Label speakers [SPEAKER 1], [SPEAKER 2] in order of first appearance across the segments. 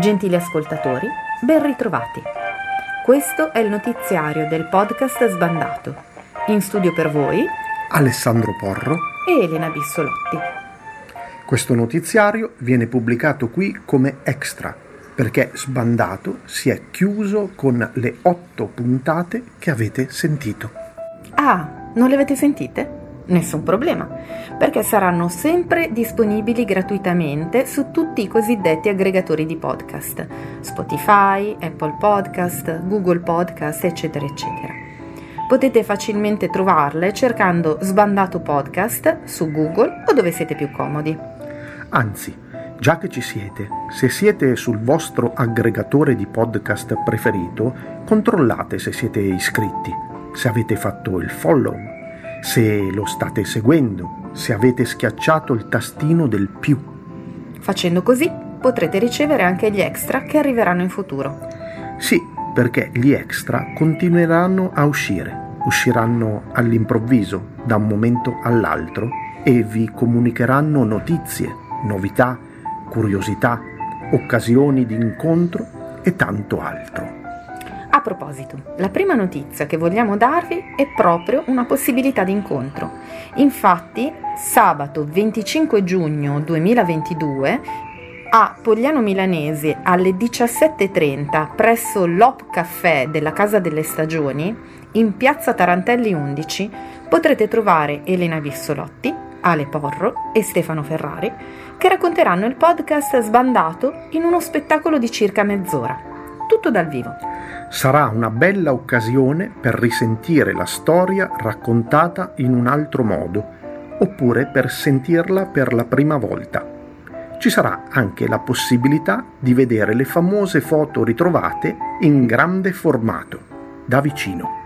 [SPEAKER 1] Gentili ascoltatori, ben ritrovati. Questo è il notiziario del podcast Sbandato. In studio per voi
[SPEAKER 2] Alessandro Porro
[SPEAKER 1] e Elena Bissolotti.
[SPEAKER 2] Questo notiziario viene pubblicato qui come extra perché Sbandato si è chiuso con le otto puntate che avete sentito.
[SPEAKER 1] Ah, non le avete sentite? Nessun problema, perché saranno sempre disponibili gratuitamente su tutti i cosiddetti aggregatori di podcast, Spotify, Apple Podcast, Google Podcast, eccetera, eccetera. Potete facilmente trovarle cercando Sbandato Podcast su Google o dove siete più comodi.
[SPEAKER 2] Anzi, già che ci siete, se siete sul vostro aggregatore di podcast preferito, controllate se siete iscritti, se avete fatto il follow se lo state seguendo, se avete schiacciato il tastino del più.
[SPEAKER 1] Facendo così potrete ricevere anche gli extra che arriveranno in futuro.
[SPEAKER 2] Sì, perché gli extra continueranno a uscire, usciranno all'improvviso, da un momento all'altro, e vi comunicheranno notizie, novità, curiosità, occasioni di incontro e tanto altro.
[SPEAKER 1] A proposito, la prima notizia che vogliamo darvi è proprio una possibilità di incontro. Infatti, sabato 25 giugno 2022 a Pogliano Milanese alle 17.30 presso l'Op Caffè della Casa delle Stagioni, in piazza Tarantelli 11, potrete trovare Elena Bissolotti, Ale Porro e Stefano Ferrari, che racconteranno il podcast Sbandato in uno spettacolo di circa mezz'ora. Tutto dal vivo
[SPEAKER 2] sarà una bella occasione per risentire la storia raccontata in un altro modo, oppure per sentirla per la prima volta. Ci sarà anche la possibilità di vedere le famose foto ritrovate in grande formato, da vicino.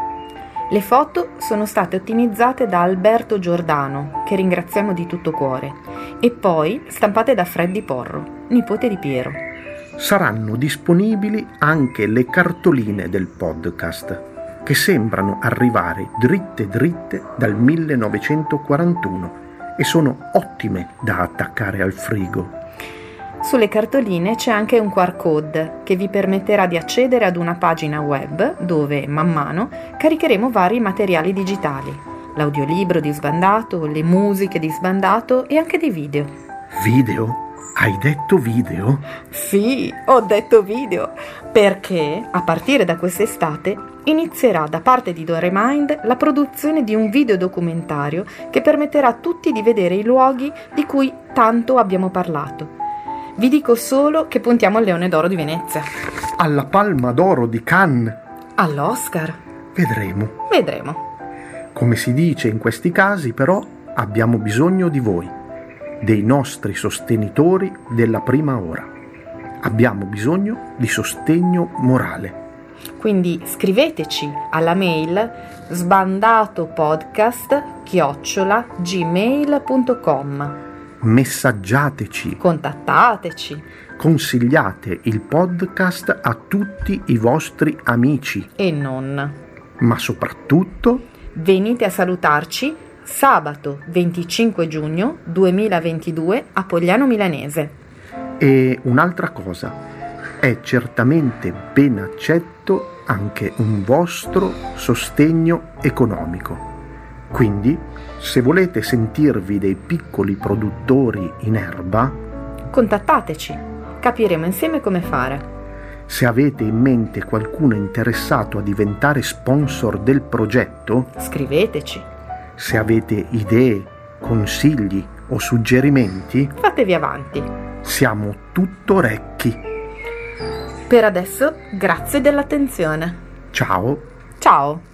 [SPEAKER 1] Le foto sono state ottimizzate da Alberto Giordano, che ringraziamo di tutto cuore, e poi stampate da Freddy Porro, nipote di Piero
[SPEAKER 2] saranno disponibili anche le cartoline del podcast, che sembrano arrivare dritte dritte dal 1941 e sono ottime da attaccare al frigo.
[SPEAKER 1] Sulle cartoline c'è anche un QR code che vi permetterà di accedere ad una pagina web dove, man mano, caricheremo vari materiali digitali, l'audiolibro di Sbandato, le musiche di Sbandato e anche dei video.
[SPEAKER 2] Video? Hai detto video?
[SPEAKER 1] Sì, ho detto video, perché a partire da quest'estate inizierà da parte di Doremind la produzione di un videodocumentario che permetterà a tutti di vedere i luoghi di cui tanto abbiamo parlato. Vi dico solo che puntiamo al Leone d'Oro di Venezia.
[SPEAKER 2] Alla Palma d'Oro di Cannes.
[SPEAKER 1] All'Oscar.
[SPEAKER 2] Vedremo.
[SPEAKER 1] Vedremo.
[SPEAKER 2] Come si dice in questi casi, però, abbiamo bisogno di voi dei nostri sostenitori della prima ora. Abbiamo bisogno di sostegno morale.
[SPEAKER 1] Quindi scriveteci alla mail sbandatopodcast chiocciola gmail.com
[SPEAKER 2] Messaggiateci.
[SPEAKER 1] Contattateci.
[SPEAKER 2] Consigliate il podcast a tutti i vostri amici.
[SPEAKER 1] E non.
[SPEAKER 2] Ma soprattutto
[SPEAKER 1] venite a salutarci sabato 25 giugno 2022 a Pogliano Milanese.
[SPEAKER 2] E un'altra cosa, è certamente ben accetto anche un vostro sostegno economico. Quindi, se volete sentirvi dei piccoli produttori in erba,
[SPEAKER 1] contattateci, capiremo insieme come fare.
[SPEAKER 2] Se avete in mente qualcuno interessato a diventare sponsor del progetto,
[SPEAKER 1] scriveteci
[SPEAKER 2] se avete idee, consigli o suggerimenti,
[SPEAKER 1] fatevi avanti.
[SPEAKER 2] Siamo tutto orecchi.
[SPEAKER 1] Per adesso, grazie dell'attenzione.
[SPEAKER 2] Ciao.
[SPEAKER 1] Ciao.